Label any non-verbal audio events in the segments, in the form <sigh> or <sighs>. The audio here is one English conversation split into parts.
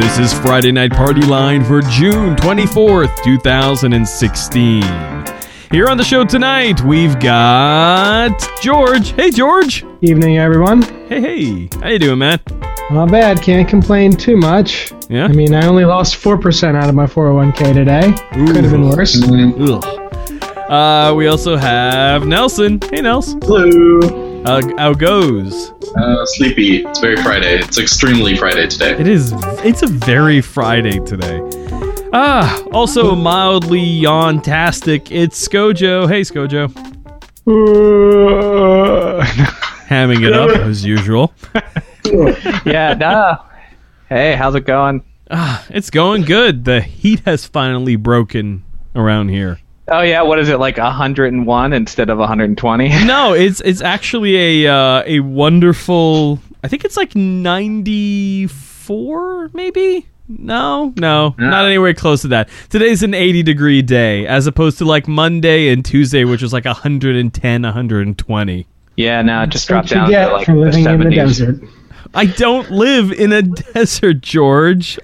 This is Friday Night Party Line for June 24th, 2016. Here on the show tonight, we've got George. Hey, George. Evening, everyone. Hey, hey. How you doing, man? Not bad. Can't complain too much. Yeah? I mean, I only lost four percent out of my 401k today. Could have been worse. Ugh. Uh, we also have Nelson. Hey, Nelson. Hello. Uh, how goes? Uh, sleepy. It's very Friday. It's extremely Friday today. It is. It's a very Friday today. Ah, also mildly yawn-tastic. It's Skojo. Hey, Skojo. <laughs> Hamming it up as usual. <laughs> yeah, no. Hey, how's it going? Ah, it's going good. The heat has finally broken around here. Oh yeah, what is it like 101 instead of 120? <laughs> No, it's it's actually a uh, a wonderful. I think it's like ninety four, maybe. No, no, not anywhere close to that. Today's an 80 degree day, as opposed to like Monday and Tuesday, which was like 110, 120. Yeah, no, it just That's dropped you down get to like for the living in the 70s. desert. I don't live in a <laughs> desert, George.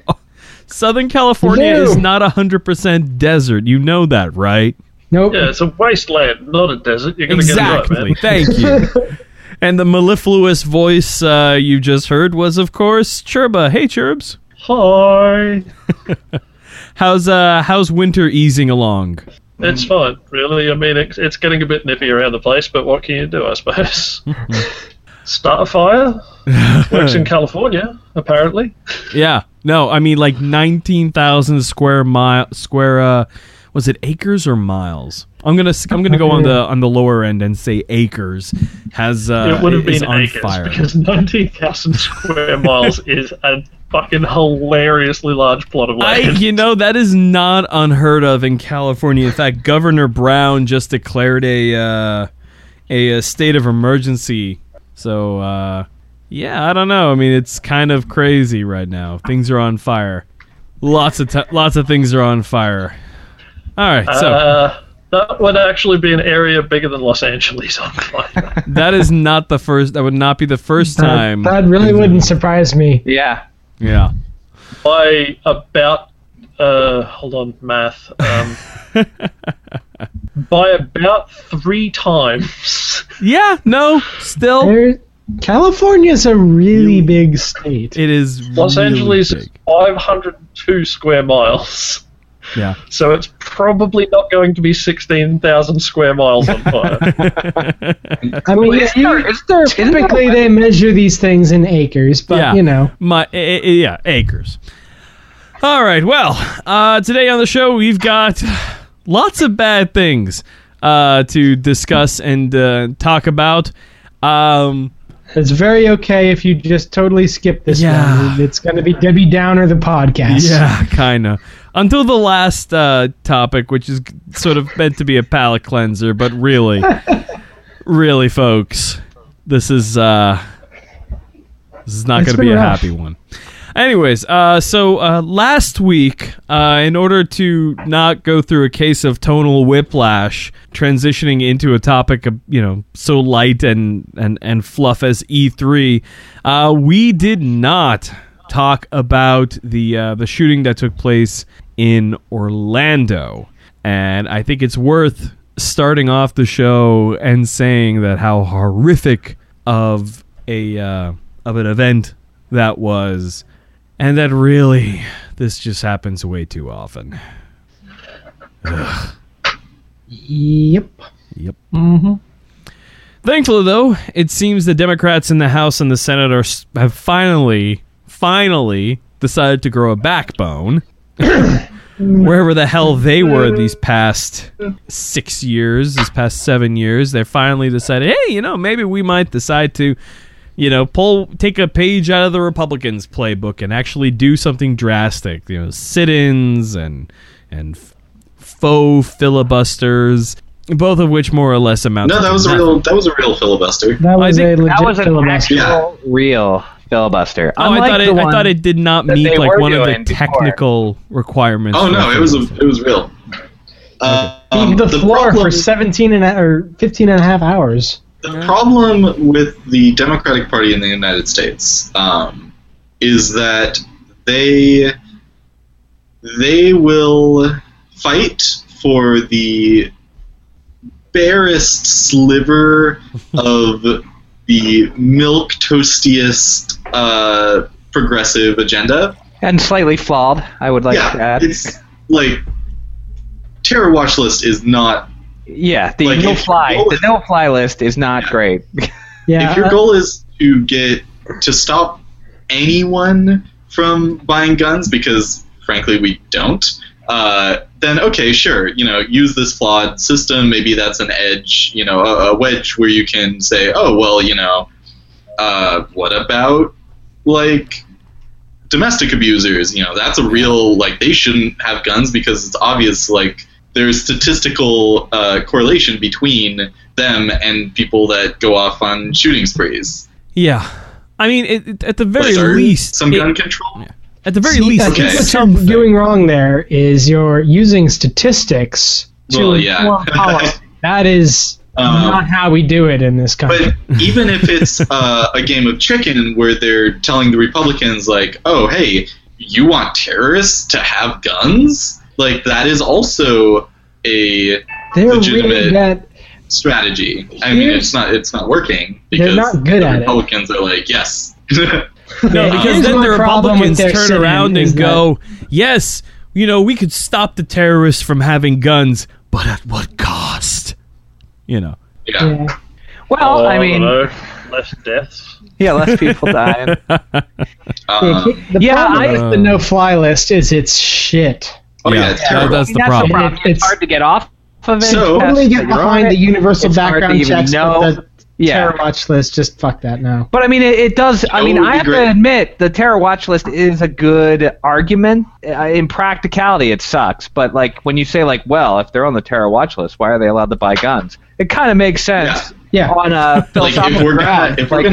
Southern California is not 100% desert. You know that, right? Nope. Yeah, it's a wasteland, not a desert. You're gonna Exactly. get it right, man. Thank you. <laughs> and the mellifluous voice uh, you just heard was, of course, Churba. Hey, Churbs. Hi. <laughs> How's uh how's winter easing along? It's fine, really. I mean, it's, it's getting a bit nippy around the place, but what can you do, I suppose? <laughs> Start a fire. Works in California, apparently. Yeah. No, I mean like 19,000 square mile square uh was it acres or miles? I'm going to I'm going to go on the on the lower end and say acres has uh it would have been on acres fire. because 19,000 <laughs> square miles is a fucking hilariously large plot of I, land. you know, that is not unheard of in California. In fact, Governor Brown just declared a uh, a, uh state of emergency. So, uh, yeah, I don't know. I mean, it's kind of crazy right now. Things are on fire. Lots of t- lots of things are on fire. All right, so uh, that would actually be an area bigger than Los Angeles on fire. that is not the first. That would not be the first time. That, that really wouldn't surprise me. Yeah. yeah. by about uh hold on math um <laughs> by about three times Yeah. No. Still, There, California's a really big state. it is. los really angeles is 502 square miles Yeah. so it's probably not going to be 16,000 square miles on fire <laughs> I mean, Is you- there- is there- isn't there typically they measure these things in acres, but Yeah. you know, My eh, eh, yeah, acres. All right. Well, uh, today on the show we've got lots of bad things uh, to discuss and uh, talk about. Um, it's very okay if you just totally skip this Yeah. one. It's going to be Debbie Downer, the podcast. yeah, <laughs> kind of. Until the last uh, topic, which is sort of meant to be a palate cleanser, but really, <laughs> really, folks, this is uh, this is not going to be been a happy one. Anyways, uh, so uh, last week, uh, in order to not go through a case of tonal whiplash, transitioning into a topic of you know so light and and and fluff as E3, uh, we did not talk about the uh, the shooting that took place in Orlando, and I think it's worth starting off the show and saying that how horrific of a uh, of an event that was, and that really this just happens way too often. Yep. Yep. Mm-hmm. Thankfully, though, it seems the Democrats in the House and the Senate are have finally, finally decided to grow a backbone. <coughs> Wherever the hell they were these past six years, these past seven years, they finally decided, hey, you know, maybe we might decide to, you know, pull, take a page out of the Republicans' playbook and actually do something drastic. You know, sit-ins and and faux filibusters, both of which more or less amount. No, to that was a real that was a real filibuster. That was think a legit That was an filibuster. actual real filibuster. Oh, I thought it. I thought it did not meet like one of the doing before. technical requirements. Oh no, it was a, it was real. Uh, Beat um, the, floor problem, for 17 and a, or 15 and a half hours. The problem with the Democratic Party in the United States um, is that they they will fight for the barest sliver <laughs> of the milk toastiest uh, progressive agenda. And slightly flawed, I would like to yeah, add. it's like terror watch list is not. Yeah, the Like, no fly, your the no fly list is not great. Yeah. if your uh, goal is to get to stop anyone from buying guns, because frankly we don't, uh, then okay, sure, you know, use this flawed system. Maybe that's an edge, you know, a, a wedge where you can say, oh well, you know, uh, what about like domestic abusers? You know, that's a real like they shouldn't have guns because it's obvious like there's statistical uh, correlation between them and people that go off on shooting sprees. Yeah. I mean, it, it- at the very Like, least, some it- gun control. at the very See, least, I Okay. think it's what you're doing wrong there is you're using statistics to Well, yeah. <laughs> policy. that is Um, not how we do it in this country. But even if it's <laughs> uh, a game of chicken where they're telling the Republicans, like, oh, hey, you want terrorists to have guns? Like, that is also a They're legitimate- really that. strategy. I mean, it's not it's not working They're because not good the at it. Republicans are like, yes. <laughs> No, because then the Republicans turn around and go, "Yes, you know, we could stop the terrorists from having guns, but at what cost?" You know. yeah. Yeah. well, Oh, I mean, don't less deaths. yeah, less people dying. <laughs> Uh, the Yeah, problem I- with the no-fly list is it's shit. Oh yeah, Yeah, it's that- terrible. that's I mean, the that's problem. the problem. It- It's it's- hard to get off of it. So- Yes, Totally get behind the universal It's background even checks, know. but the Yeah. terror watch list, just fuck that now. But I mean, it, it does. I mean, I have great. to admit, the terror watch list is a good argument. Uh, in practicality, it sucks. But like when you say like, well, if they're on the terror watch list, why are they allowed to buy guns? It kind of makes sense Yeah. on a like philosophical if we're gonna ground. if we're Like,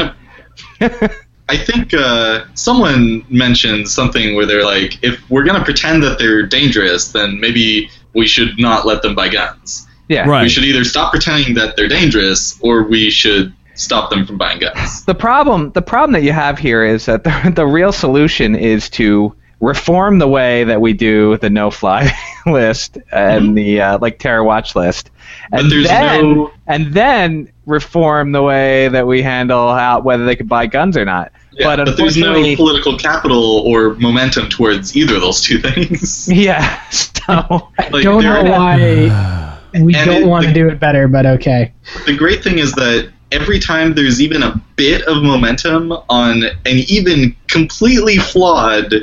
gonna <laughs> I think uh, someone mentioned something where they're like, if we're gonna pretend that they're dangerous, then maybe we should not let them buy guns. yeah, Right. We should either stop pretending that they're dangerous, or we should stop them from buying guns. The problem, the problem that you have here is that the, the real solution is to reform the way that we do the no-fly <laughs> list and the uh, like terror watch list, and then no- and then reform the way that we handle out whether they could buy guns or not. Yeah, but but, there's no political capital or momentum towards either of those two things. <laughs> yeah. So <laughs> Like, don't know why <sighs> we And don't it- want to do it better, but okay. the great thing is that every time there's even a bit of momentum on an even completely flawed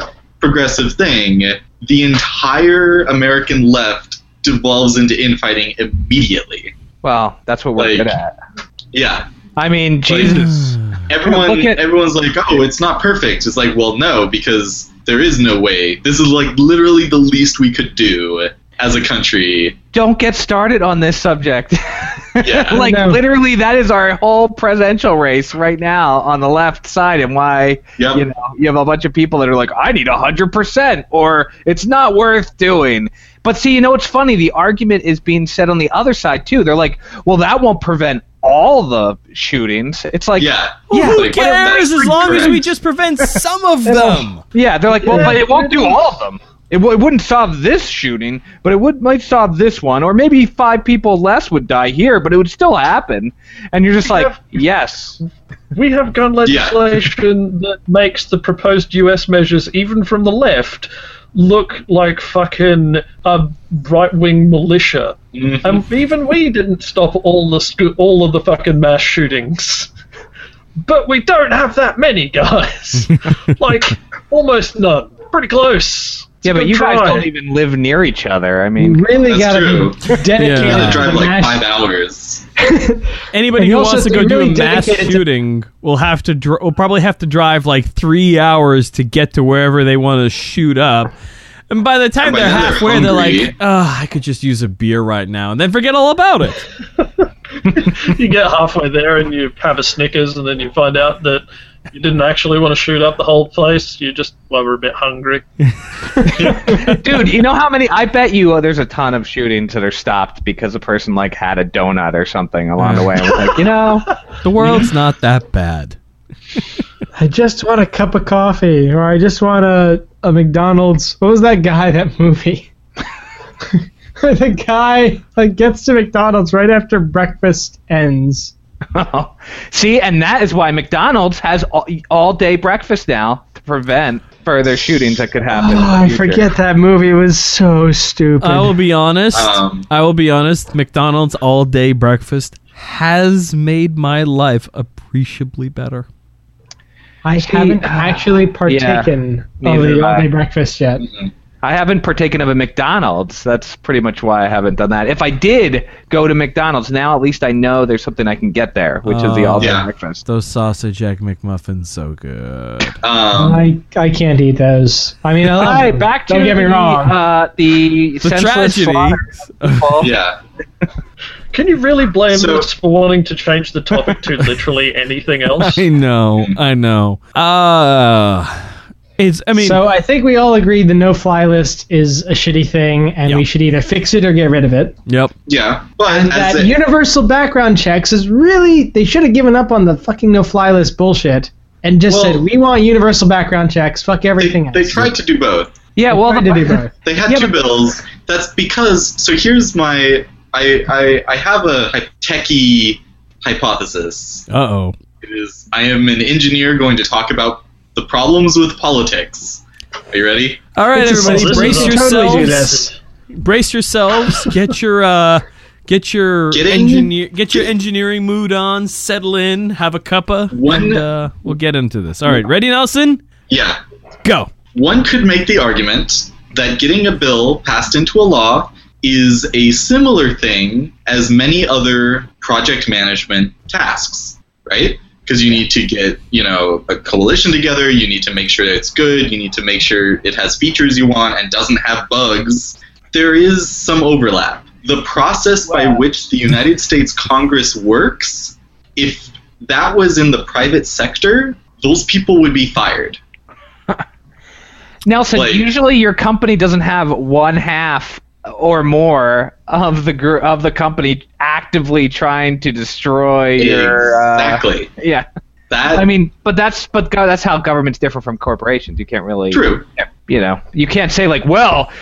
progressive thing, the entire American left devolves into infighting immediately. well, that's what we're Like, good at. Yeah. I mean, Like, Jesus. Everyone at- everyone's like, "Oh, it's not perfect." It's like, "Well, no, because there is no way. This is like literally the least we could do as a country." don't get started on this subject. Yeah. <laughs> like No. literally, that is our whole presidential race right now on the left side, and why Yep. you know you have a bunch of people that are like, I need a hundred percent, or it's not worth doing. But see, you know what's funny? The argument is being said on the other side too. They're like, well, that won't prevent all the shootings. It's like, Yeah. Yeah, Who Like, cares as long as we just prevent some of <laughs> them? Yeah, they're like, well, but it won't do all of them. It, w- it wouldn't solve this shooting, but it would might solve this one, or maybe five people less would die here, but it would still happen. And you're just like, have- yes, We have gun legislation that makes the proposed U.S. measures, even from the left, look like fucking a right-wing militia. Mhm. And even we didn't stop all the sco- all of the fucking mass shootings. But we don't have that many guys. <laughs> like almost none. Pretty close. It's yeah, but good you guys don't even live near each other. I You mean, really gotta true. be <laughs> dedicated. Yeah. You gotta drive like mass- five hours. <laughs> Anybody who wants to go to do a mass dedicate it to- shooting will have to dr- will probably have to drive like three hours to get to wherever they want to shoot up. And by the time by they're then they're halfway, they're like, "Oh, I could just use a beer right now," and then forget all about it. <laughs> you get halfway there and you have a Snickers, and then you find out that you didn't actually want to shoot up the whole place. You just well, were a bit hungry. <laughs> dude, you know how many? I bet you uh, there's a ton of shootings that are stopped because a person like had a donut or something along the way and was like, you know, <laughs> The world's not that bad. I just want a cup of coffee, or I just want a a McDonald's. What was that guy? That movie. <laughs> The guy like gets to McDonald's right after breakfast ends. <laughs> See, and that is why McDonald's has all, all day breakfast now to prevent further shootings that could happen. Oh, I forget that movie. Was so stupid. I will be honest. Um, I will be honest. McDonald's all day breakfast has made my life appreciably better. I haven't uh, actually partaken of the all-day breakfast yet. I haven't partaken of a McDonald's. That's pretty much why I haven't done that. If I did go to McDonald's, now at least I know there's something I can get there, which is the Oh. all day Yeah. breakfast. Those sausage egg McMuffins, so good. Um, I I can't eat those. I mean, I love All right, them. back to Don't get me the, wrong. Uh, the, The tragedy. slaughter of people. yeah. <laughs> Can you really blame So- us for wanting to change the topic to literally anything else? <laughs> I know, I know. Uh it's. I mean, so I think we all agree the no-fly list is a shitty thing, and we should either fix it or get rid of it. yep. Yeah. But And that a- universal background checks is really they should have given up on the fucking no-fly list bullshit and just Well- said we want universal background checks. Fuck everything they else. They tried to do both. Yeah, well, Tried to do <laughs> both. They had Yeah, two but- bills. That's because. So here's my. I I, I have a hy- techie hypothesis. Uh oh. It is. I am an engineer going to talk about the problems with politics. Are you ready? All right, It's everybody, brace is a- totally do yourselves. this. Brace yourselves. <laughs> Get your uh, get your Getting- engineer, get your engineering mood on. Settle in. Have a cuppa, One- and uh, we'll get into this. All right, ready, Nelson? Yeah. Go. One could make the argument that getting a bill passed into a law is a similar thing as many other project management tasks, right? Because you need to get, you know, a coalition together, you need to make sure that it's good, you need to make sure it has features you want and doesn't have bugs. There is some overlap. The process by which the United States Congress works, if that was in the private sector, those people would be fired. <laughs> Nelson, Like- usually your company doesn't have one half or more of the gr- of the company actively trying to destroy your. Uh, exactly. Yeah, That I mean, but that's but go- that's how governments differ from corporations. You can't really. true. You know, you can't say like, well,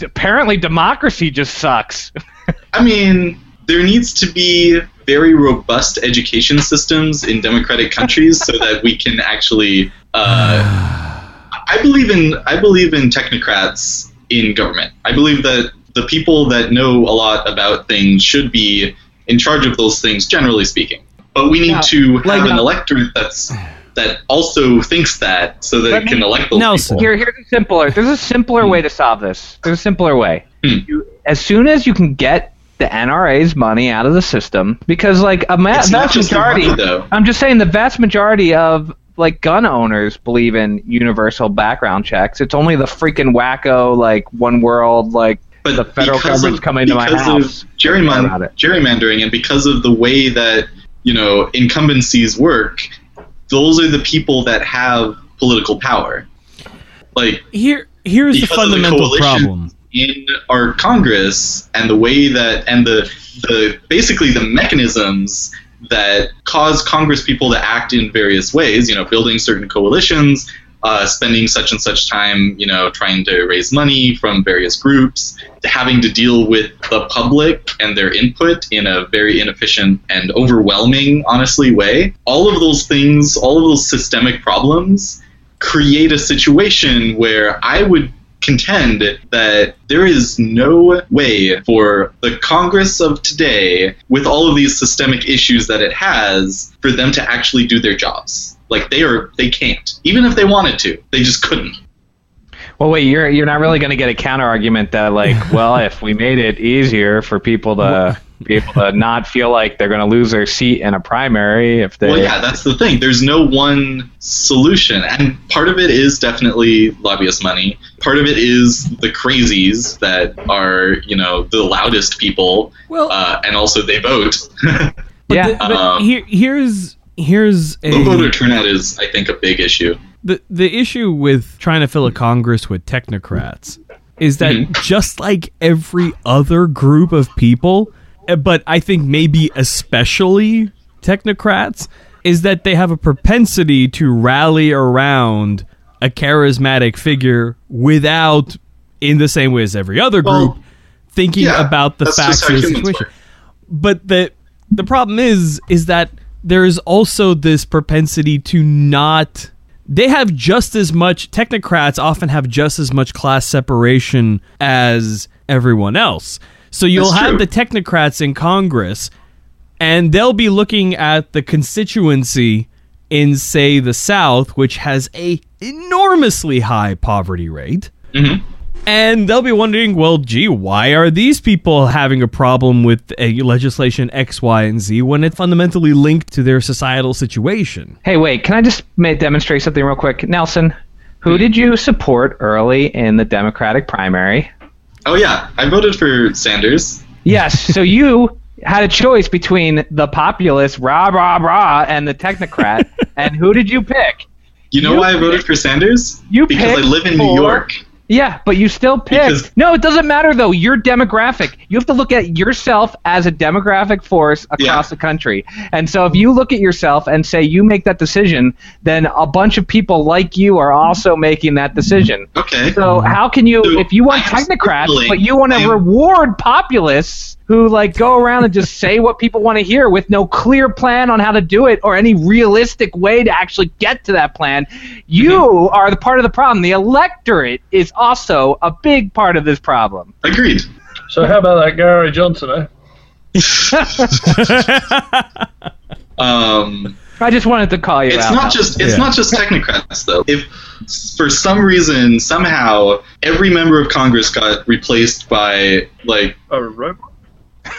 apparently democracy just sucks. <laughs> I mean, there needs to be very robust education systems in democratic countries so that we can actually. Uh, <sighs> I believe in I believe in technocrats in government. I believe that the people that know a lot about things should be in charge of those things, generally speaking. But we need Yeah, to have like- an electorate that's that also thinks that, so that it can maybe- elect those Nelson. people. Here, here's a simpler. There's a simpler way to solve this. There's a simpler way. Hmm. You, as soon as you can get the NRA's money out of the system, because like a ma- It's not vast just majority, money, though. I'm just saying the vast majority of like gun owners believe in universal background checks. It's only the freaking wacko like one world like But the federal because government's of, coming to my house. Of gerryman- about it. gerrymandering and because of the way that you know incumbencies work, those are the people that have political power. Like Here, here's the Because of the fundamental problem. in our Congress and the way that and the the basically the mechanisms that cause Congress people to act in various ways, you know, building certain coalitions, uh, spending such and such time, you know, trying to raise money from various groups, having to deal with the public and their input in a very inefficient and overwhelming, honestly, way. All of those things, all of those systemic problems create a situation where I would contend that there is no way for the Congress of today, with all of these systemic issues that it has, for them to actually do their jobs. Like they are, they can't. Even if they wanted to, they just couldn't. Well, wait, you're you're not really going to get a counter argument that like, <laughs> well, if we made it easier for people to be able to not feel like they're going to lose their seat in a primary if they Well, yeah, that's the thing. There's no one solution, and part of it is definitely lobbyist money. Part of it is the crazies that are, you know, the loudest people, Well, uh, and also they vote. <laughs> but yeah. the- but um, here, here's here's a Low voter turnout is, I think, a big issue. the the issue with trying to fill a Congress with technocrats is that Mhm. just like every other group of people, uh, but I think maybe especially technocrats, is that they have a propensity to rally around a charismatic figure without, in the same way as every other Well, group, thinking yeah, about the facts of the situation. But the the problem is is that there is also this propensity to not they have just as much technocrats often have just as much class separation as everyone else. So you'll That's have true. the technocrats in Congress and they'll be looking at the constituency in say the South which has a enormously high poverty rate. Mhm. And they'll be wondering, well, gee, why are these people having a problem with a legislation X, Y, and Z when it's fundamentally linked to their societal situation? Hey, wait, can I just ma- demonstrate something real quick? Nelson, who hmm. did you support early in the Democratic primary? Oh yeah, I voted for Sanders. Yes, so you had a choice between the populist, rah, rah, rah, and the technocrat, <laughs> and who did you pick? You know You why I voted for Sanders? you because I live in New for- York. Yeah, but you still picked. Because- no, it doesn't matter though. You're demographic. You have to look at yourself as a demographic force across Yeah. the country. And so if you look at yourself and say you make that decision, then a bunch of people like you are also making that decision. Okay. So how can you, So if you want technocrats, but you want to reward populists who like go around and just say what people want to hear with no clear plan on how to do it or any realistic way to actually get to that plan, you Mm-hmm. are the part of the problem. The electorate is also a big part of this problem. Agreed. So how about that Gary Johnson, eh? <laughs> Um, I just wanted to call you it's out. not just it's Yeah. not just technocrats though. If for some reason somehow every member of Congress got replaced by like A robot?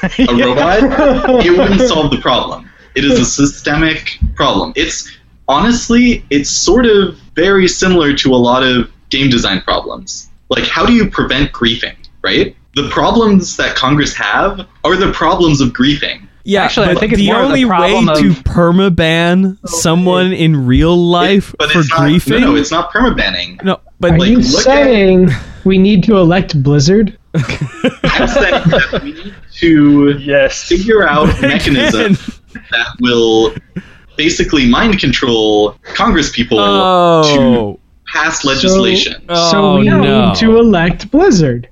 a <laughs> robot, it wouldn't <laughs> solve the problem. It is a systemic problem. It's honestly, it's sort of very similar to a lot of game design problems. Like, how do you prevent griefing, right? The problems that Congress have are the problems of griefing. Yeah, Actually, I think it's the more of the only way problem to of- permaban someone in real life It- but for it's not, griefing. No, no, it's not permabanning. No, but Are Like, you look at- saying we need to elect Blizzard? <laughs> I'm saying that we need to Yes. figure out <laughs> mechanisms that will basically mind control Congress people to oh, pass legislation. Oh, so we oh, no. need to elect Blizzard.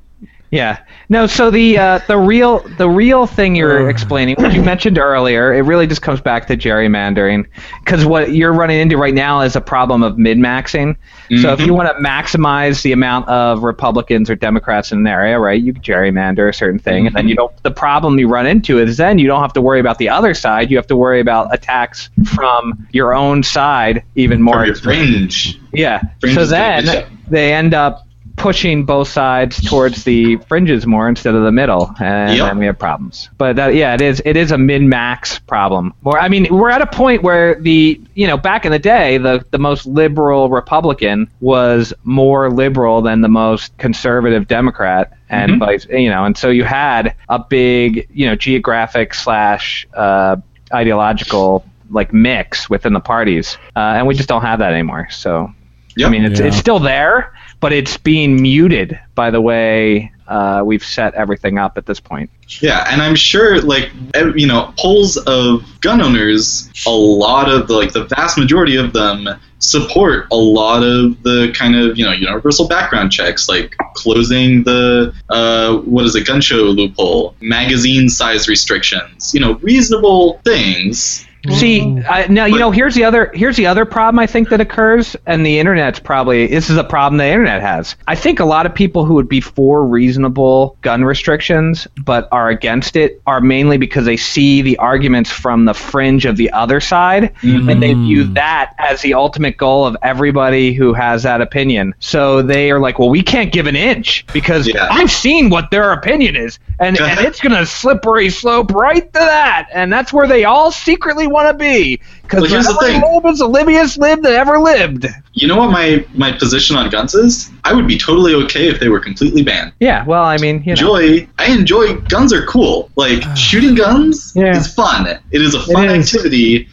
Yeah. No, so the uh, the real the real thing you're explaining, what you mentioned earlier, it really just comes back to gerrymandering, because what you're running into right now is a problem of min maxing. So if you want to maximize the amount of Republicans or Democrats in an area, right, you gerrymander a certain thing, and then you don't. The problem you run into is then you don't have to worry about the other side. You have to worry about attacks from your own side even more. From your fringe. Yeah. Fringe so then they end up pushing both sides towards the fringes more instead of the middle, and Yep. then we have problems. But that, yeah, it is it is a min max problem. Or I mean, we're at a point where the you know back in the day, the the most liberal Republican was more liberal than the most conservative Democrat. And Mhm. vice, you know, and so you had a big, you know, geographic slash uh, ideological like mix within the parties, uh, and we just don't have that anymore. So Yep. I mean, it's, Yeah. it's still there, but it's being muted by the way uh, we've set everything up at this point. Yeah, and I'm sure, like, you know, polls of gun owners, a lot of the, like, the vast majority of them support a lot of the kind of, you know, universal background checks, like closing the, uh, what is it, gun show loophole, magazine size restrictions, you know, reasonable things. See, mm-hmm. I, now you know here's the other here's the other problem I think that occurs, and the internet's probably this is a problem the internet has. I think a lot of people who would be for reasonable gun restrictions but are against it are mainly because they see the arguments from the fringe of the other side, and they mm-hmm. view that as the ultimate goal of everybody who has that opinion. So they are like, well, we can't give an inch because Yeah. I've seen what their opinion is, and, and <laughs> it's gonna slippery slope right to that, and that's where they all secretly want to be. Because Well, here's the thing. is the libiest lib that ever lived. You know what my, my position on guns is? I would be totally okay if they were completely banned. Yeah, well, I mean, you know, enjoy I enjoy guns are cool. Like <sighs> shooting guns Yeah. is fun. It is a fun is. activity.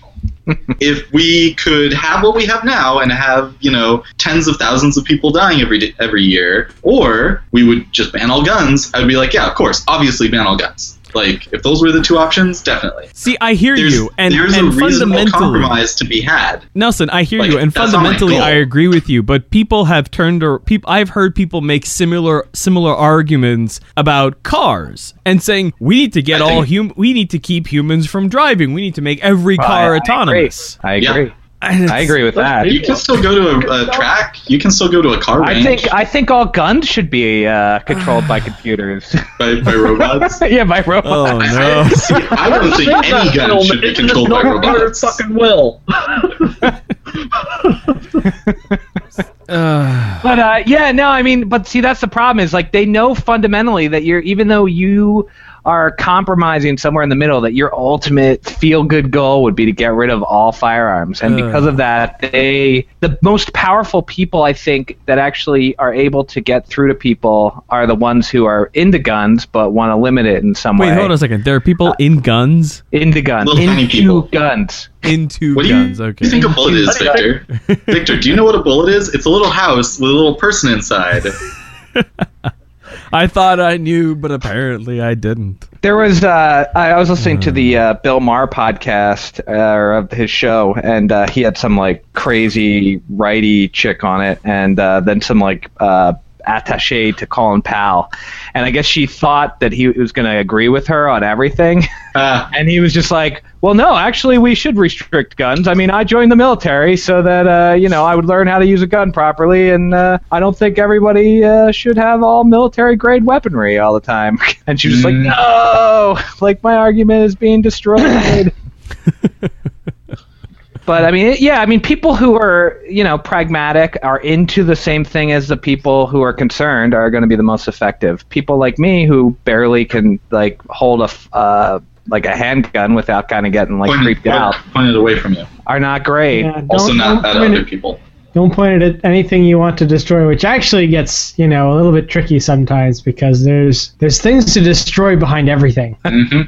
<laughs> if we could have what we have now and have, you know, tens of thousands of people dying every day, every year, or we would just ban all guns, I'd be like, yeah, of course, obviously ban all guns. Like, if those were the two options, definitely. See, I hear There's, you, and there's and a reasonable fundamentally, compromise to be had. Nelson, I hear Like, you, and that's not my fundamentally. I agree with you. But people have turned, or people, I've heard people make similar similar arguments about cars and saying we need to get I all think- hum, we need to keep humans from driving. We need to make every Well, car I- I autonomous. I agree. And it's- I agree with that. You can still go to a, a track. You can still go to a car Range. I think I think all guns should be uh, controlled by computers. by, by robots. <laughs> yeah, by robots. Oh <laughs> no! See, I don't think any gun should be it controlled does by not go robots. fucking well. <laughs> Uh, But uh, yeah, no, I mean, but see, that's the problem is like they know fundamentally that you're even though you are compromising somewhere in the middle, that your ultimate feel good goal would be to get rid of all firearms, and Ugh. because of that, they the most powerful people I think that actually are able to get through to people are the ones who are into guns but want to limit it in some wait, way. Wait, hold on a second. There are people uh, in guns Into guns, Little tiny into people. guns. into What do guns. you, okay. you think a bullet is, How do you- Victor? <laughs> Victor, do you know what a bullet is? It's a little house with a little person inside. <laughs> I thought I knew, but apparently I didn't. There was uh, I was listening to the uh, Bill Maher podcast uh, or of his show, and uh, he had some like crazy righty chick on it, and uh, then some like uh, attaché to Colin Powell, and I guess she thought that he was going to agree with her on everything, <laughs> Ah, <laughs> and he was just like, "Well, no, actually, we should restrict guns. I mean, I joined the military so that uh, you know I would learn how to use a gun properly, and uh, I don't think everybody uh, should have all military grade weaponry all the time." <laughs> And she was like, Mm. "No, like my argument is being destroyed." But I mean, it- yeah, I mean, people who are you know pragmatic are into the same thing as the people who are concerned are going to be the most effective. People like me who barely can like hold a f- uh, like a handgun without kind of getting like point, creeped point, out point it away from you. are not great. Yeah, Also, don't- not don't at point other it- people. Don't point it at anything you want to destroy, which actually gets you know a little bit tricky sometimes because there's there's things to destroy behind everything. hmm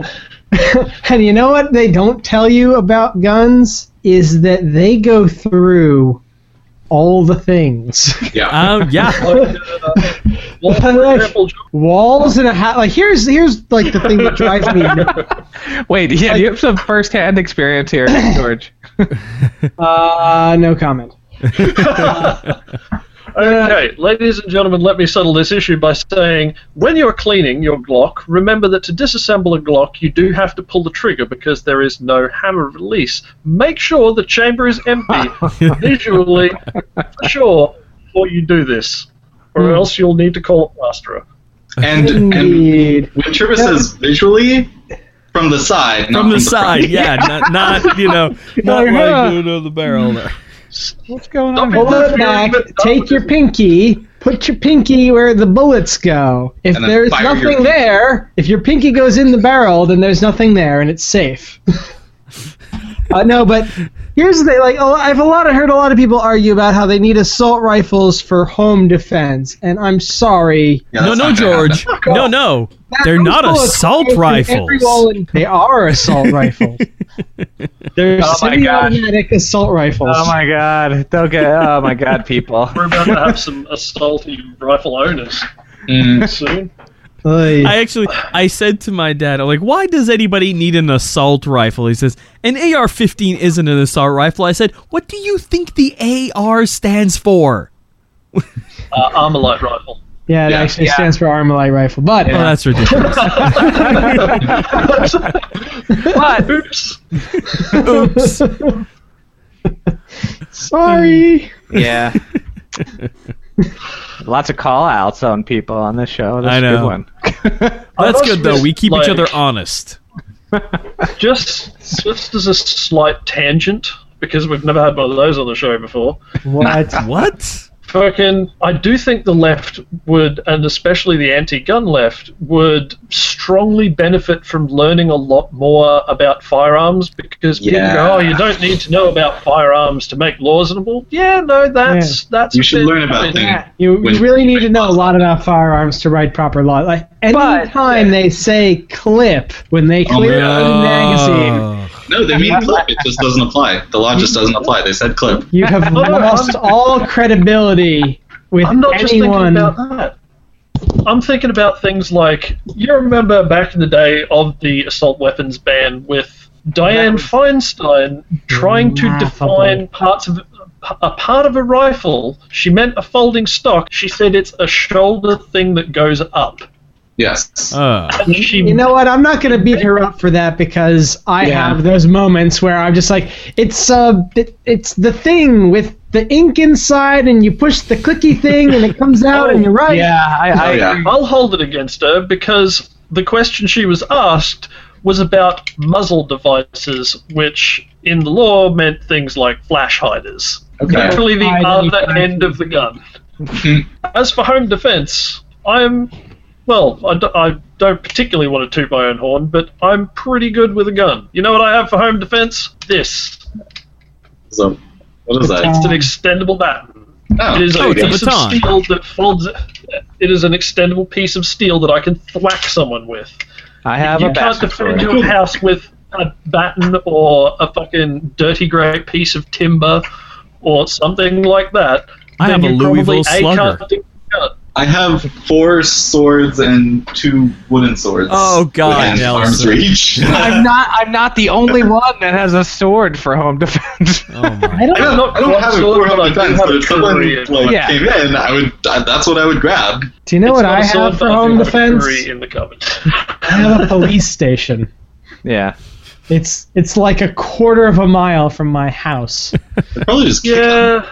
<laughs> and you know what they don't tell you about guns is that they go through all the things. Yeah. Um, yeah. <laughs> Like, uh, well, <laughs> Like- example, Walls and a hat. Like here's here's like the thing that drives me. nuts. <laughs> Wait, yeah, you have some first-hand experience here, George. Uh, no comment. Okay, ladies and gentlemen, let me settle this issue by saying when you're cleaning your Glock, remember that to disassemble a Glock, you do have to pull the trigger because there is no hammer release. Make sure the chamber is empty <laughs> visually, for sure, before you do this, or Hmm. else you'll need to call a plasterer. And, and Indeed. when Trevor says visually, from the side, not From the front. side, yeah, not, not you know, <laughs> not Yeah. like you know, the barrel there. What's going on? be Pull it back. Take your pinky. Put your pinky where the bullets go. If there's nothing there, if your pinky goes in the barrel, then there's nothing there, and it's safe. <laughs> uh, no, but here's the thing. Like, oh, I've a lot of heard a lot of people argue about how they need assault rifles for home defense, and I'm sorry. Yeah, no, no, George. happen. No, no. They're Those not assault go through every rifles. in- They are assault <laughs> rifles. They're Oh my gosh. semi-automatic assault rifles. Oh my god! Don't get. Oh my god, people. We're about to have some assaulty rifle owners <laughs> Mm, soon. Oy. I actually, I said to my dad, I'm like, why does anybody need an assault rifle? He says, an AR-15 isn't an assault rifle. I said, what do you think the AR stands for? <laughs> Uh, Armalite rifle. Yeah, it Yeah. actually Yeah. stands for Armalite rifle. But Oh, that's ridiculous. <laughs> But Oops. Oops. sorry. yeah, <laughs> <laughs> lots of call outs on people on this show. That's I a good one. <laughs> That's good though. We keep each other honest. <laughs> Just, just as a slight tangent, because we've never had one of those on the show before. What? What? Fucking, I do think the left would, and especially the anti-gun left, would strongly benefit from learning a lot more about firearms because people go, "Oh, you don't need to know about firearms to make laws." And well, yeah, no, that's that's. You should bit- learn about I mean, things. Yeah, you, you really need to know a lot about firearms to write proper law. Like any But- time they say clip when they Oh clear my out a magazine, Oh. No, they mean clip. It just doesn't apply. The law just doesn't apply. They said clip. you have lost all credibility with I'm not just thinking anyone. about that. I'm thinking about things like you remember back in the day of the assault weapons ban with Dianne Feinstein trying to define parts of a part of a rifle. She meant a folding stock. She said it's a shoulder thing that goes up. Yes. Uh, You know what? I'm not going to beat her up for that because I Yeah. have those moments where I'm just like, it's uh, it, it's the thing with the ink inside, and you push the clicky thing, and it comes out, and you're right. Yeah, I, I, oh, yeah. I'll hold it against her because the question she was asked was about muzzle devices, which in the law meant things like flash hiders. Okay. Literally the Hide other end of the gun. As for home defense, I'm. Well, I, do, I don't particularly want to toot my own horn, but I'm pretty good with a gun. You know what I have for home defense? This. So, what is that? It's an extendable baton. Oh, It is Oh, a it's a piece of steel that folds. It is an extendable piece of steel that I can thwack someone with. I have you a can't defend sword. your house with a baton or a fucking dirty great piece of timber or something like that. I have a Louisville A, Slugger. can't do- I have four swords and two wooden swords. Oh, God, within arm's reach. <laughs> I'm not. I'm not the only <laughs> one that has a sword for home defense. oh my. <laughs> I don't I don't, not I don't have a sword, core but I home do defense, have but if someone like Yeah. came in, I would. I, that's what I would grab. Do you know what It's not I a sword, have for but I do home have defense? in the cupboard. I have a police station. yeah. It's it's like a quarter of a mile from my house. Probably just kick them. yeah,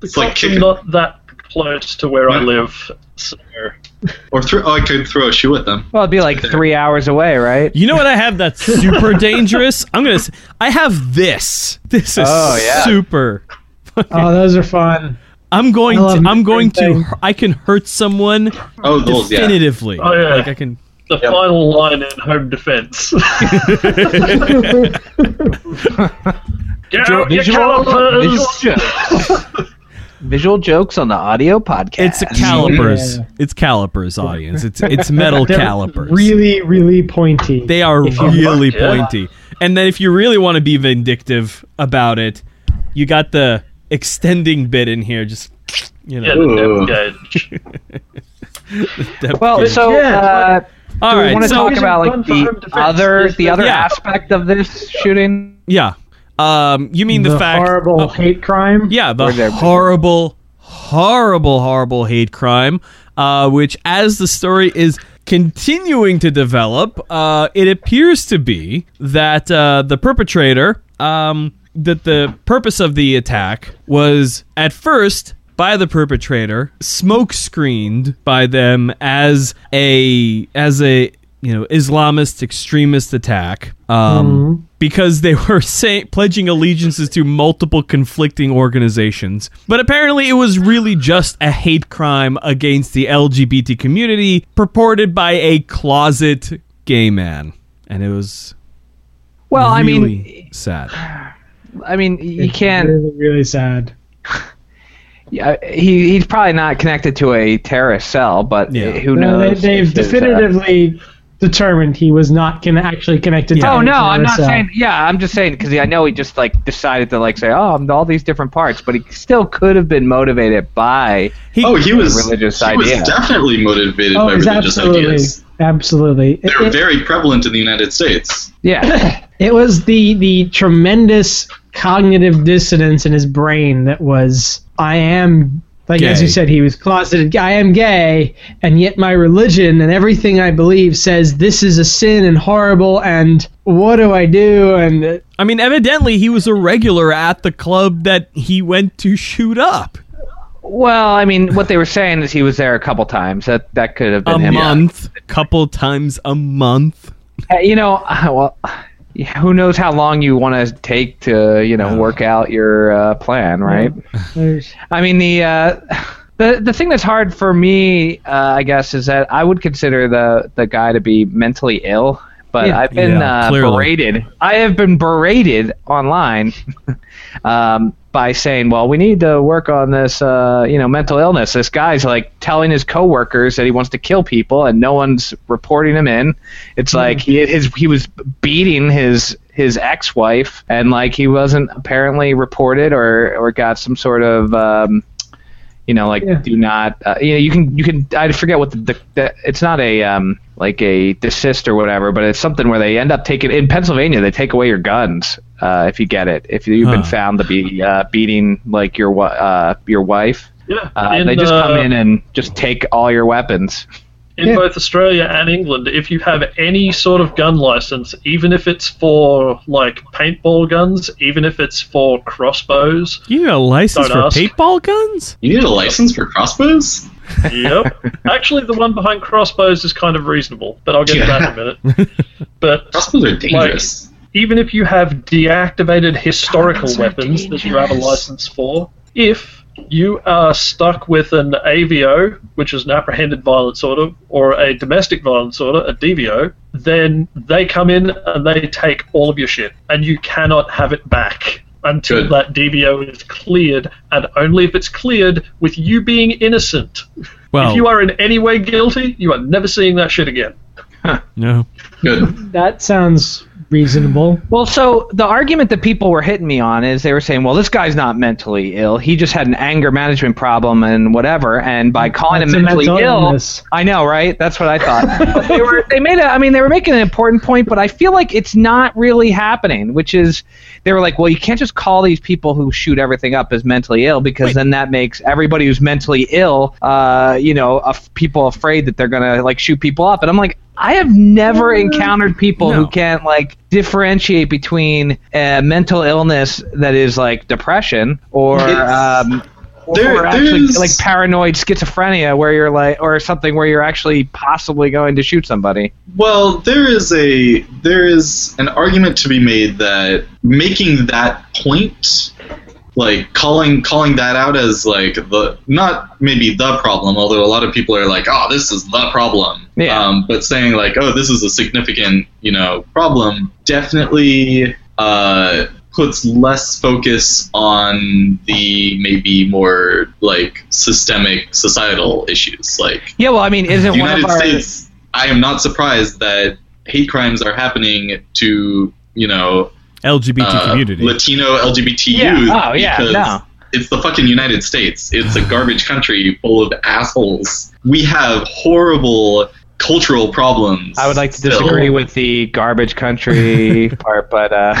the It's like are kicking. not that close to where I live. So Or throw. Oh, I could throw a shoe at them. Well, it'd be like three hours away, right? You know what I have that's super <laughs> dangerous? I'm gonna. s- I have this. This is Oh, yeah. super. Oh, those are fun. I'm going I love to. I'm going to. everything. I can hurt someone Oh, those. Yeah. definitively. Oh, yeah. Like I can. the Yep. final line in home defense. <laughs> Get out your Visual, calipers! visual, jokes. Visual jokes on the audio podcast. It's a calipers. Yeah. It's calipers, audience. It's it's metal calipers. Really, really pointy. They are If you- really Fuck yeah. pointy. And then if you really want to be vindictive about it, you got the extending bit in here. Just you Yeah, know. the depth gauge. <laughs> depth well, gauge. so Yeah, uh, all do we right. want to so- talk about like for home the other the the- other Yeah. aspect of this shooting? yeah. Um, you mean the, the fact? horrible oh, hate crime. yeah, the horrible, horrible, horrible hate crime. Uh, which, as the story is continuing to develop, uh, it appears to be that uh, the perpetrator, um, that the purpose of the attack was at first by the perpetrator, smoke screened by them as a as a you know Islamist extremist attack. Um, because they <laughs> were say, pledging allegiances to multiple conflicting organizations. But apparently, it was really just a hate crime against the LGBT community, purported by a closet gay man, and it was Well, I really mean, sad. I mean, you It's can't. Really, really sad. <laughs> Yeah, he he's probably not connected to a terrorist cell, but Yeah. who No, knows? they, they've if uh, definitively determined he was not con- actually connected. to Oh no, I'm not terrorist saying. Yeah, I'm just saying because I know he just like decided to like say, oh, I'm all these different parts, but he still could have been motivated by. He, Oh, he was. religious he idea. was definitely motivated Oh, by religious absolutely, ideas. absolutely. It- They're it- very prevalent in the United States. Yeah, <laughs> It was the the tremendous cognitive dissonance in his brain that was I am like as you said he was closeted I am gay and yet my religion and everything I believe says this is a sin and horrible and what do I do and I mean, evidently, he was a regular at the club that he went to shoot up. Well, I mean, what they were saying is he was there a couple times. That that could have been A him. month, couple times a month. Uh, You know, <laughs> well, yeah, <laughs> who knows how long you want to take to you know work out your uh, plan, right? <laughs> I mean, the uh, <laughs> the the thing that's hard for me, uh, I guess, is that I would consider the the guy to be mentally ill. But Yeah. I've been Yeah, uh, berated. I have been berated online um, by saying, "Well, we need to work on this, uh, you know, mental illness." This guy's like telling his coworkers that he wants to kill people, and no one's reporting him in. It's like he his he was beating his his ex-wife, and like he wasn't apparently reported or or got some sort of um, You know, like Yeah. do not. Uh, you know, you can you can. I forget what the, the, the it's not a um like a desist or whatever, but it's something where they end up taking in Pennsylvania. They take away your guns uh, if you get it. If you've been found to be uh, beating like your wi- uh, your wife, Yeah, uh, in, they just come uh, in and just take all your weapons. In Yeah. both Australia and England, if you have any sort of gun license, even if it's for like paintball guns, even if it's for crossbows, You need a license for ask. paintball guns? You need a license for crossbows? yep. Actually, the one behind crossbows is kind of reasonable, but I'll get to that in a minute. <laughs> But Crossbows are dangerous. even if you have deactivated historical Guns are weapons that you have a license for, if you are stuck with an AVO, which is an apprehended violence order, or a domestic violence order, a DVO, then they come in and they take all of your shit, and you cannot have it back until Good. that DVO is cleared, and only if it's cleared with you being innocent. Well, if you are in any way guilty, you are never seeing that shit again. no. Good. That sounds reasonable. Well, so the argument that people were hitting me on is they were saying, well, this guy's not mentally ill. He just had an anger management problem and whatever. And by calling That's him mentally mental ill, illness. I know, right? That's what I thought. <laughs> they were they made a I mean they were making an important point, but I feel like it's not really happening, which is they were like, well, you can't just call these people who shoot everything up as mentally ill because then that makes everybody who's mentally ill, uh, you know, af- people afraid that they're gonna like shoot people up. And I'm like, I have never encountered people who can't like differentiate between a mental illness that is like depression or um, or, There- or actually there's- like paranoid schizophrenia where you're like or something where you're actually possibly going to shoot somebody. Well, there is a there is an argument to be made that making that point, like calling calling that out as like the not maybe the problem, although a lot of people are like, oh, this is the problem. Yeah. Um, but saying like, oh, this is a significant you know problem, definitely uh, puts less focus on the maybe more like systemic societal issues like Yeah, well, I mean, isn't the one United of our States, I am not surprised that hate crimes are happening to, you know, LGBT uh, community. Latino LGBT Yeah. Oh, yeah, because no. It's the fucking United States. It's a garbage country full of assholes. We have horrible cultural problems. I would like to still. disagree with the garbage country <laughs> part, but uh,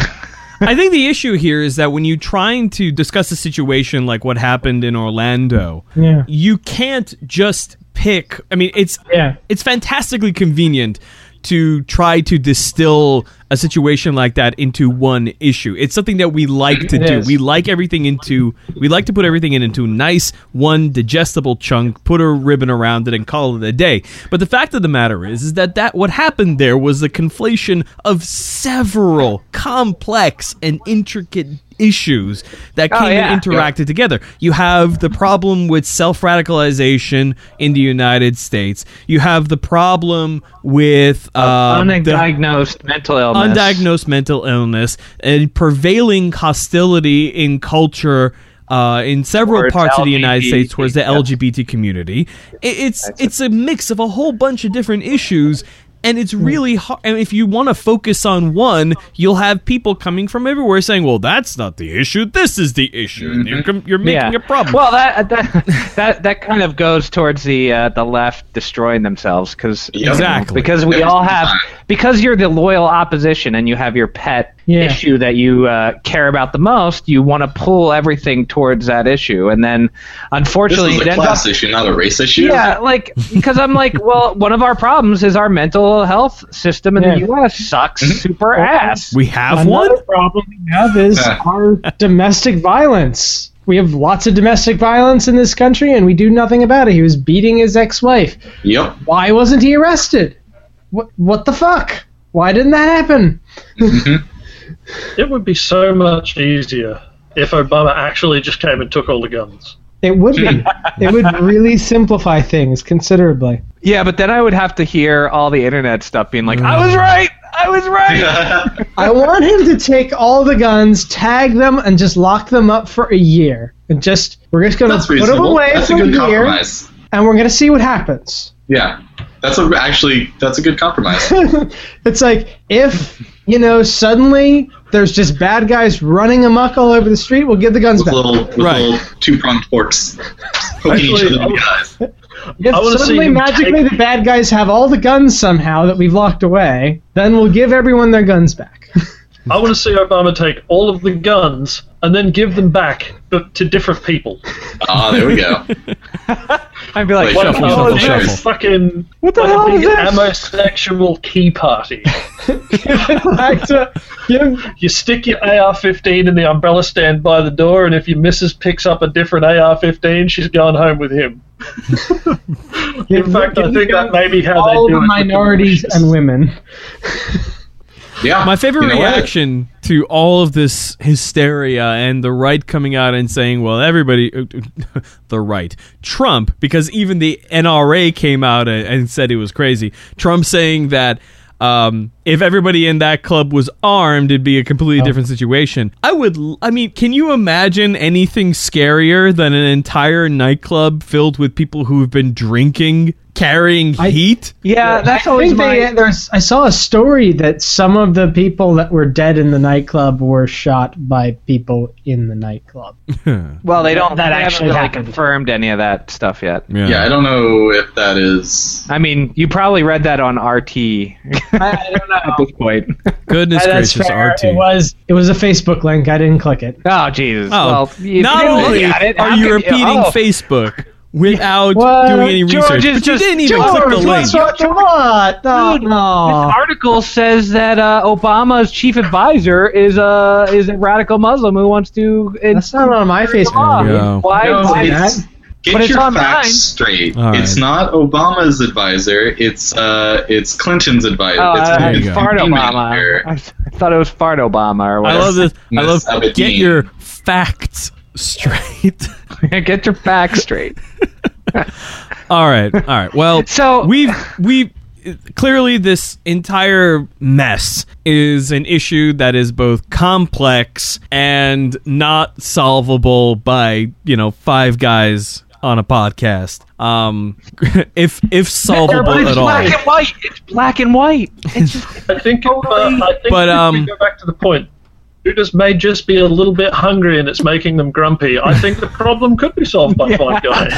I think the issue here is that when you're trying to discuss a situation like what happened in Orlando, Yeah. you can't just pick. I mean, it's Yeah. it's fantastically convenient to try to distill a situation like that into one issue. It's something that we like to It do. is. We like everything into we like to put everything in into a nice one digestible chunk, put a ribbon around it and call it a day. But the fact of the matter is is that that what happened there was the conflation of several complex and intricate issues that Oh, came yeah. and interacted together. You have the problem with self radicalization in the United States. You have the problem with um, undiagnosed mental illness. undiagnosed mental illness and prevailing hostility in culture. Uh, in several Towards parts of the United States, towards the. LGBT community, it's it's a mix of a whole bunch of different issues, and it's really hard. And if you want to focus on one, you'll have people coming from everywhere saying, "Well, that's not the issue. This is the issue. and You're, com- you're making a problem." Well, that that that, that kind of goes towards the uh, the left destroying themselves because Yep. Exactly. because we Every all have because you're the loyal opposition and you have your pet Yeah. issue that you uh, care about the most. You want to pull everything towards that issue, and then This unfortunately is a class up. issue, not a race issue. Yeah, like because I'm like, well, one of our problems is our mental health system in the U.S. sucks Mhm. super ass. we have Another one. problem we have is our domestic violence. We have lots of domestic violence in this country, and we do nothing about it. He was beating his ex-wife. Yep. Why wasn't he arrested? What? What the fuck? Why didn't that happen? Mhm. <laughs> It would be so much easier if Obama actually just came and took all the guns. It would be. <laughs> it would really simplify things considerably. Yeah, but then I would have to hear all the internet stuff being like, I was mm. right, I was right. <laughs> I want him to take all the guns, tag them, and just lock them up for a year, and just we're just gonna That's put them away That's for a good year, compromise. and we're gonna see what happens. Yeah. That's a actually that's a good compromise. <laughs> it's like if you know suddenly there's just bad guys running amok all over the street, we'll give the guns With back. little, with Right. little two-pronged forks <laughs> poking each other in the eyes. <laughs> If I wanna see suddenly magically take- the bad guys have all the guns somehow that we've locked away, then we'll give everyone their guns back. I want to see Obama take all of the guns and then give them back, but to different people. Ah, there we go. <laughs> I'd be like, Wait, Like, Shuffle, oh, shuffle, shuffle. a fucking What the like hell a is big this? homosexual key party. <laughs> to give, You stick your AR-15 in the umbrella stand by the door, and if your missus picks up a different AR-15, she's gone home with him. <laughs> In fact, I think that may be how all they do the it with minorities and women. Yeah. My favorite You know what? reaction to all of this hysteria and the right coming out and saying, well, everybody, <laughs> the right, Trump, because even the NRA came out and, and said it was crazy. Trump saying that um, if everybody in that club was armed, it'd be a completely different situation. I would, l- I mean, can you imagine anything scarier than an entire nightclub filled with people who've been drinking, carrying I- heat? yeah, that's I always think my. they, there's. I saw a story that some of the people that were dead in the nightclub were shot by people in the nightclub. <laughs> well, they don't. That they actually haven't really confirmed any of that stuff yet. Yeah, I don't know if that is. I mean, you probably read that on RT I, I don't <laughs> know. at this point. Goodness That's gracious, fair. RT. It was. It was a Facebook link. I didn't click it. Oh Jesus! Oh, well, you not didn't only it, are you could repeating oh. Facebook without What? doing any George research, is but you didn't even George, click the link. what's wrong? Come on, no, Dude, no. This article says that uh, Obama's chief advisor is a is a radical Muslim who wants to. That's not on my Facebook. law. There you go. Why? No, why- it's- Get But your on facts mine. straight. All right. It's not Obama's advisor. It's uh, it's Clinton's advisor. Oh, it's uh, There you go. Fart Obama. manager. I, I thought it was Fart Obama or I love this. I love Abedin. get your facts straight. <laughs> Get your facts straight. <laughs> all right, all right. Well, So- we've we clearly this entire mess is an issue that is both complex and not solvable by you know five guys on a podcast. Um, <laughs> if if solvable But it's at all. black and white. It's black and white. It's just, I think, if, uh, I think But, if um, we go back to the point, Judas may just be a little bit hungry and it's making them grumpy. I think the problem could be solved by five guys.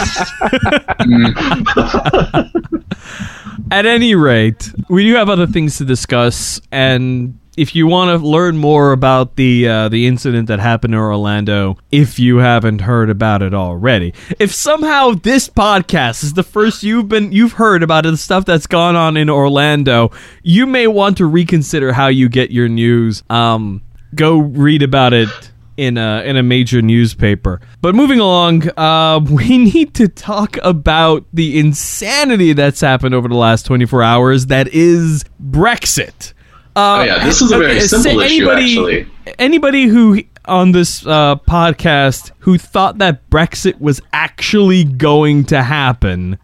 <laughs> At any rate, we do have other things to discuss, and if you want to learn more about the uh, the incident that happened in Orlando, if you haven't heard about it already, if somehow this podcast is the first you've been you've heard about the stuff that's gone on in Orlando, you may want to reconsider how you get your news. Um, go read about it in a in a major newspaper. But moving along, uh, <laughs> we need to talk about the insanity that's happened over the last 24 hours. That is Brexit. Uh, Oh, yeah, this is a very say simple issue, actually. Anybody who on this uh, podcast who thought that Brexit was actually going to happen,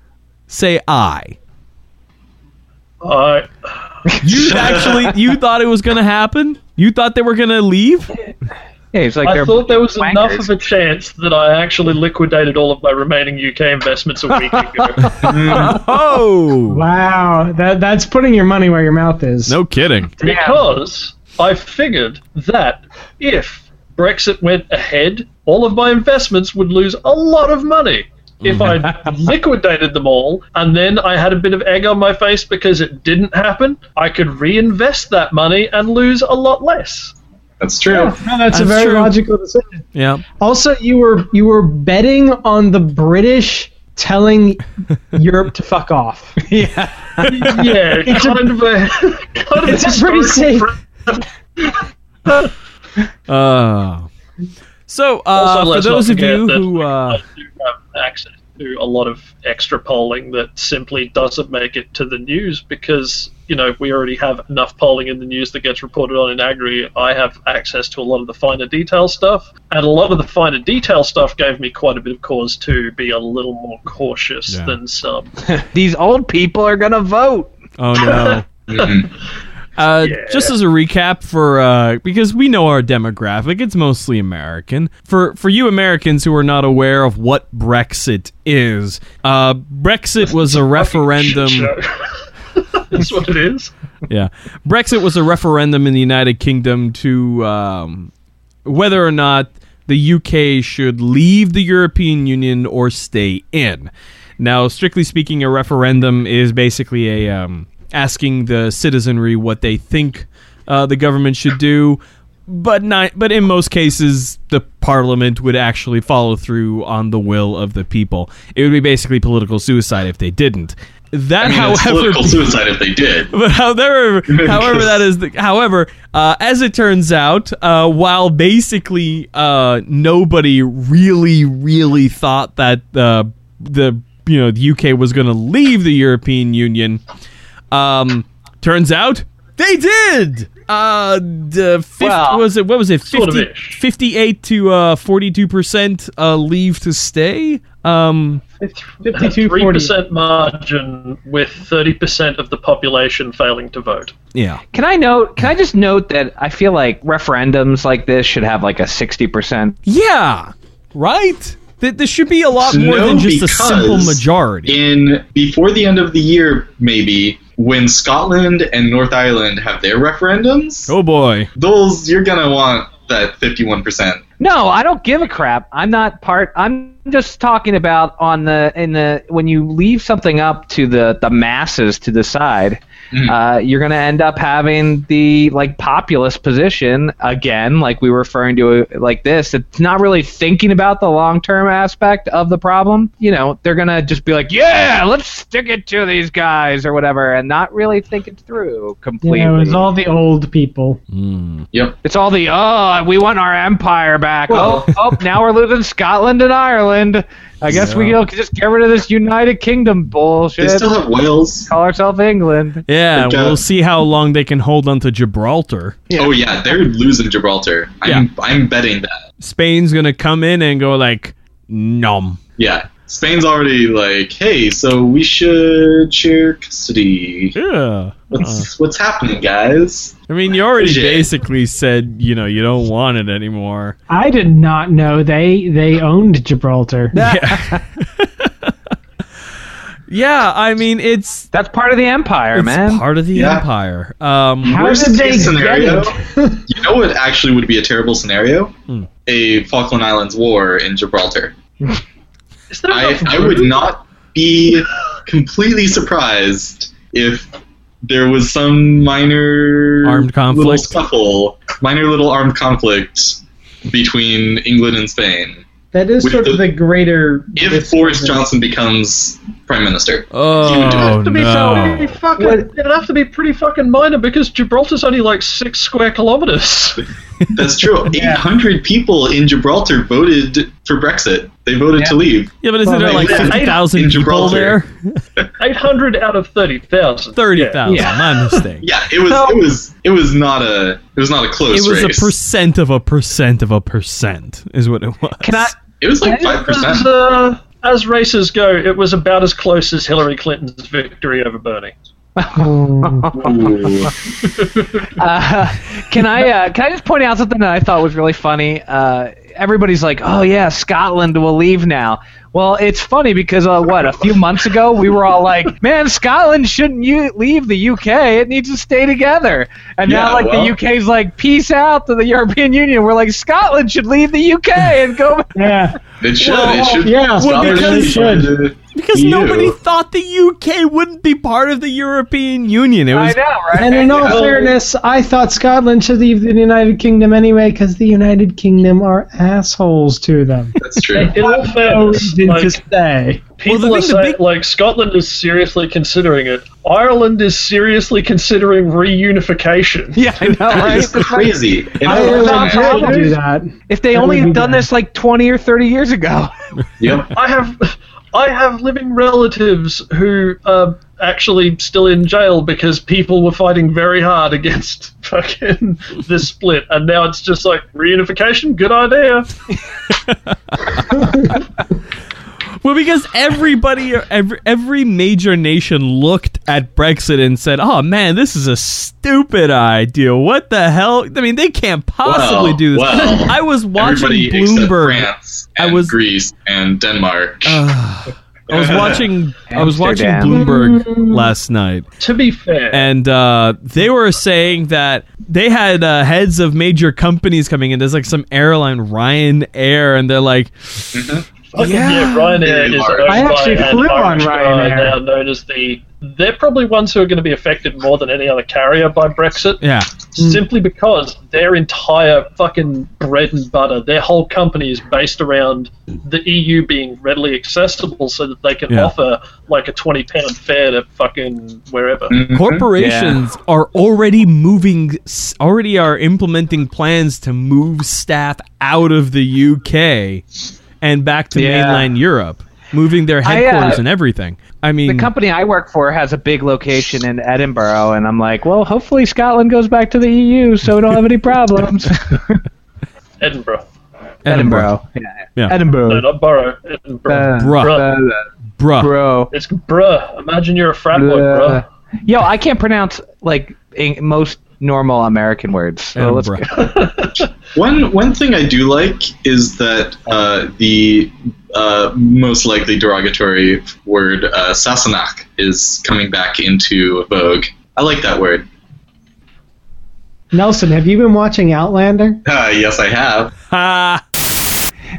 say I. I, You <laughs> actually you thought it was going to happen? You thought they were going to leave? yeah, it's like I thought there was enough of a chance that I actually liquidated all of my remaining UK investments a week ago. <laughs> Oh, Wow, that that's putting your money where your mouth is. no kidding. because I figured that if Brexit went ahead, all of my investments would lose a lot of money. If I <laughs> liquidated them all and then I had a bit of egg on my face because it didn't happen, I could reinvest that money and lose a lot less. That's true. No, that's, a very true. logical decision. Yeah. Also, you were you were betting on the British telling Europe to fuck off. <laughs> Yeah, yeah. kind of a kind of It's a pretty historical safe- pre- Uh, so, uh, Also, for those of you who, uh, I do have access to a lot of extra polling that simply doesn't make it to the news because you know we already have enough polling in the news that gets reported on in Agri. I have access to a lot of the finer detail stuff, and a lot of the finer detail stuff gave me quite a bit of cause to be a little more cautious Yeah. than some. <laughs> These old people are gonna vote. oh no. <laughs> Mm-hmm. Uh, Just as a recap for uh, because we know our demographic, it's mostly American. For for you Americans who are not aware of what Brexit is, uh, Brexit was a <laughs> referendum. <laughs> That's what it is. yeah. Brexit was a referendum in the United Kingdom to um, whether or not the UK should leave the European Union or stay in. Now, strictly speaking, a referendum is basically a um, asking the citizenry what they think uh, the government should do. But not, but in most cases, the parliament would actually follow through on the will of the people. It would be basically political suicide if they didn't. That, I mean, however, political <laughs> suicide if they did. but however, <laughs> however that is, the, however, uh, as it turns out, uh, while basically uh, nobody really, really thought that the the you know the UK was going to leave the European Union, um, turns out they did. Uh, the fifth, Well, was it what was it sort of 58 to uh 42 percent uh leave to stay um 52 three percent margin with thirty percent of the population failing to vote. yeah Can I note? Can I just note that I feel like referendums like this should have like a sixty percent. yeah right Th- there should be a lot more No, than just a simple majority In before the end of the year, maybe when Scotland and North Ireland have their referendums, oh boy those you're gonna want that fifty-one percent. No, I don't give a crap. I'm not part. I'm just talking about on the in the when you leave something up to the the masses to decide. Mhm. Uh, you're going to end up having the like populist position again, like we were referring to it like this. It's not really thinking about the long term aspect of the problem. You know, they're going to just be like, "Yeah, let's stick it to these guys" or whatever, and not really think it through completely. Yeah, it was all the old people. Yep. It's all the oh, we want our empire back. Well- oh, oh, now we're losing Scotland and Ireland. I guess we Yeah. can just get rid of this United Kingdom bullshit. They still have Wales. Call ourselves England. yeah Like, uh, we'll see how long they can hold on to gibraltar Oh yeah, they're losing Gibraltar. I'm Yeah. I'm betting that. spain's gonna come in and go like nom Yeah. Spain's already like, hey, so we should share custody. yeah What's what's happening, guys? i mean you already Shit. basically said you know you don't want it anymore I did not know they they owned Gibraltar. <laughs> yeah <laughs> yeah, i mean it's That's part of the empire, it's man. part of the Yeah. empire um How Worst did they case get scenario. it? <laughs> You know what actually would be a terrible scenario? Hmm. A Falkland Islands war in Gibraltar. Is there I, I would not be completely surprised if there was some minor Armed conflict? little scuffle, minor little armed conflict between England and Spain. That is With sort of the- the greater. If Boris Johnson becomes prime minister, oh You would it. have to be no. pretty fucking, What- it'd have to be pretty fucking minor because Gibraltar's only like six square kilometers. that's true. <laughs> Yeah. 800 people in Gibraltar voted for Brexit. They voted to leave. yeah but isn't Well, there like Yeah, 50000 people there 800 out of 30,000. 30000 Yeah. my mistake <laughs> Yeah, it was it was it was not a it was not a close it was race. a percent of a percent of a percent is what it was Can I? it was like five it was, percent. uh, as races go, it was about as close as Hillary Clinton's victory over Bernie. <laughs> Uh, can I? Uh, can I just point out something that I thought was really funny? Uh, everybody's like, "Oh yeah, Scotland will leave now." Well, it's funny because uh, what a few months ago we were all like, <laughs> "Man, Scotland shouldn't you leave the UK? It needs to stay together." And now, like well- the UK's like, "Peace out to the European Union." We're like, Scotland should leave the UK and go. <laughs> Yeah, It should. Well, it should. yeah, stop well, because- from trying to Because EU. nobody thought the UK wouldn't be part of the European Union. It I was know, right? and in all fairness, I thought Scotland should leave the United Kingdom anyway because the United Kingdom are assholes to them. That's true. In all No fairness, reason like, to stay. people the are thing- the saying, big- like Scotland is seriously considering it. Ireland is seriously considering reunification. yeah, I know, That right? is crazy. And I- Ireland not did do that. If they That only had done bad. this like twenty or thirty years ago. yep. I have, I have living relatives who are actually still in jail because people were fighting very hard against <laughs> fucking this split, and now it's just like reunification. Good idea. <laughs> <laughs> well because everybody, every every major nation looked at Brexit and said, "Oh man, this is a stupid idea. What the hell? I mean, they can't possibly Well, do this." well, I was watching Bloomberg. France I and was- Greece and Denmark. Uh, <sighs> I was <laughs> watching. I was watching Bloomberg last night, To be fair, and uh, they were saying that they had uh, heads of major companies coming in. There's like some airline, Ryanair, and they're like, fucking yeah. yeah, Ryanair is owned I actually by an flew on Irish guy Ryanair. now known as the. They're probably ones who are going to be affected more than any other carrier by Brexit. yeah, simply because their entire fucking bread and butter, their whole company is based around the EU being readily accessible so that they can Yeah. offer like a 20 pound fare to fucking wherever. Mhm. corporations are already moving, already are implementing plans to move staff out of the UK and back to Yeah. mainland Europe, moving their I, uh, headquarters and everything. I mean, The company I work for has a big location in Edinburgh, and I'm like, well, hopefully Scotland goes back to the EU, so we don't have any problems. <laughs> Edinburgh. Edinburgh, yeah, Yeah. No, Edinburgh, not Borough. Edinburgh. Uh, bruh, Bruh. uh, bruh. bro. It's bruh. Imagine you're a frat boy, Uh, bruh. Yo, I can't pronounce like in, most normal American words. So let's go. <laughs> One one thing I do like is that uh, the uh, most likely derogatory word uh, Sassenach is coming back into vogue. I like that word. Nelson, have you been watching Outlander? <laughs> Uh, yes, I have. Ha!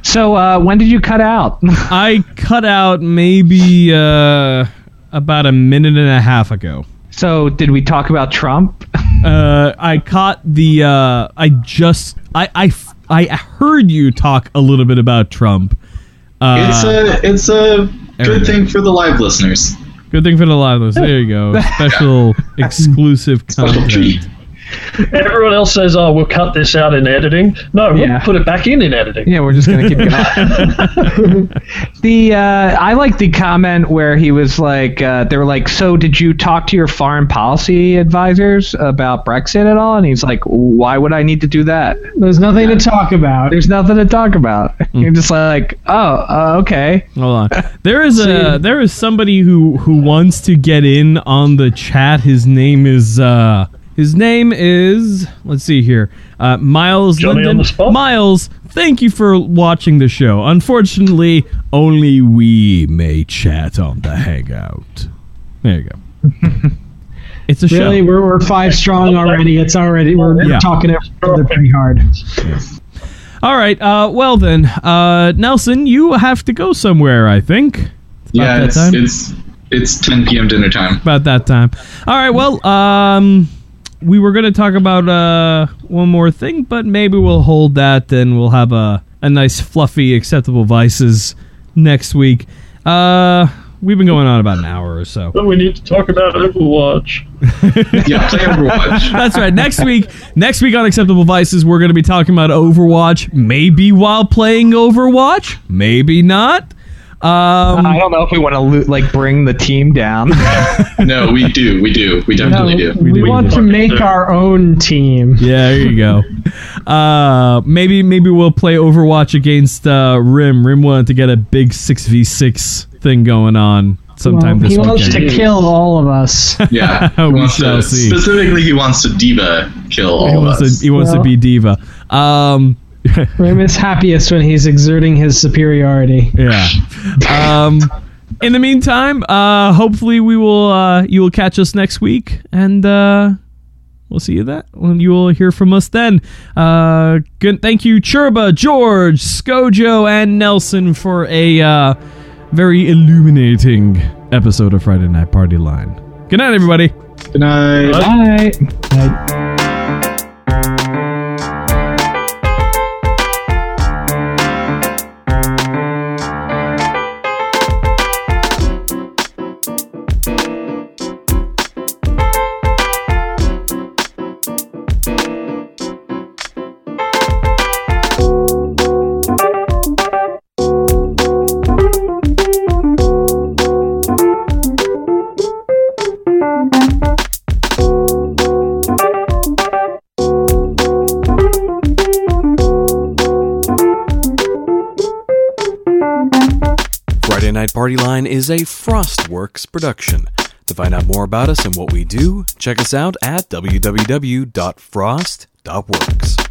So uh, when did you cut out? <laughs> I cut out maybe uh, about a minute and a half ago. so did we talk about Trump? Uh, I caught the. Uh, I just. I, I, I heard you talk a little bit about Trump. Uh, It's a it's a good go. thing for the live listeners. good thing for the live listeners. There you go. Special <laughs> exclusive Special content. treat. Everyone else says, "Oh, we'll cut this out in editing." No, we'll Yeah. put it back in in editing. Yeah, we're just gonna keep going. <laughs> the uh, I like the comment where he was like, uh, they were like, "So did you talk to your foreign policy advisors about Brexit at all?" And he's like, "Why would I need to do that? There's nothing to talk about. There's nothing to talk about." You're just like, "Oh, uh, okay." Hold on. There is a <laughs> there is somebody who who wants to get in on the chat. His name is uh his name is let's see here. Uh Miles Johnny on Linden. the spot? Miles, thank you for watching the show. Unfortunately, only we may chat on the hangout. There you go. <laughs> it's a Really, show. we're, we're five strong already. It's already we're, Yeah. talking it pretty hard. All right. Uh well then, uh Nelson, you have to go somewhere, I think. Yeah, it's, it's it's 10 p.m. dinner time. about that time. All right, well, um, we were going to talk about uh, one more thing, but maybe we'll hold that and we'll have a, a nice, fluffy, acceptable vices next week. Uh, we've been going on about an hour or so. But we need to talk about Overwatch. <laughs> Yeah, play Overwatch. <laughs> That's right. Next week, next week on Acceptable Vices, we're going to be talking about Overwatch. Maybe while playing Overwatch, maybe not. Um, I don't know if we want to lo- like bring the team down. <laughs> no, we do, we do, we definitely do. we, do. want to make our own team. Yeah, there you go. <laughs> Uh, maybe maybe we'll play Overwatch against uh, Rim. Rim wanted to get a big six v six thing going on sometime Well, this he wants to kill all of us. <laughs> Yeah, We shall to, see. Specifically, he wants to D.Va kill all he of wants us. to he wants to be D.Va. Um, <laughs> Rim is happiest when he's exerting his superiority. yeah. Um, in the meantime, uh, hopefully we will uh, you will catch us next week and. Uh, We'll see you then. When you will hear from us then. Uh, good. Thank you, Churba, George, Skojo, and Nelson for a uh, very illuminating episode of Friday Night Party Line. Good night, everybody. Good night. Bye. Friday is a Frostworks production. To find out more about us and what we do, check us out at www.frost.works.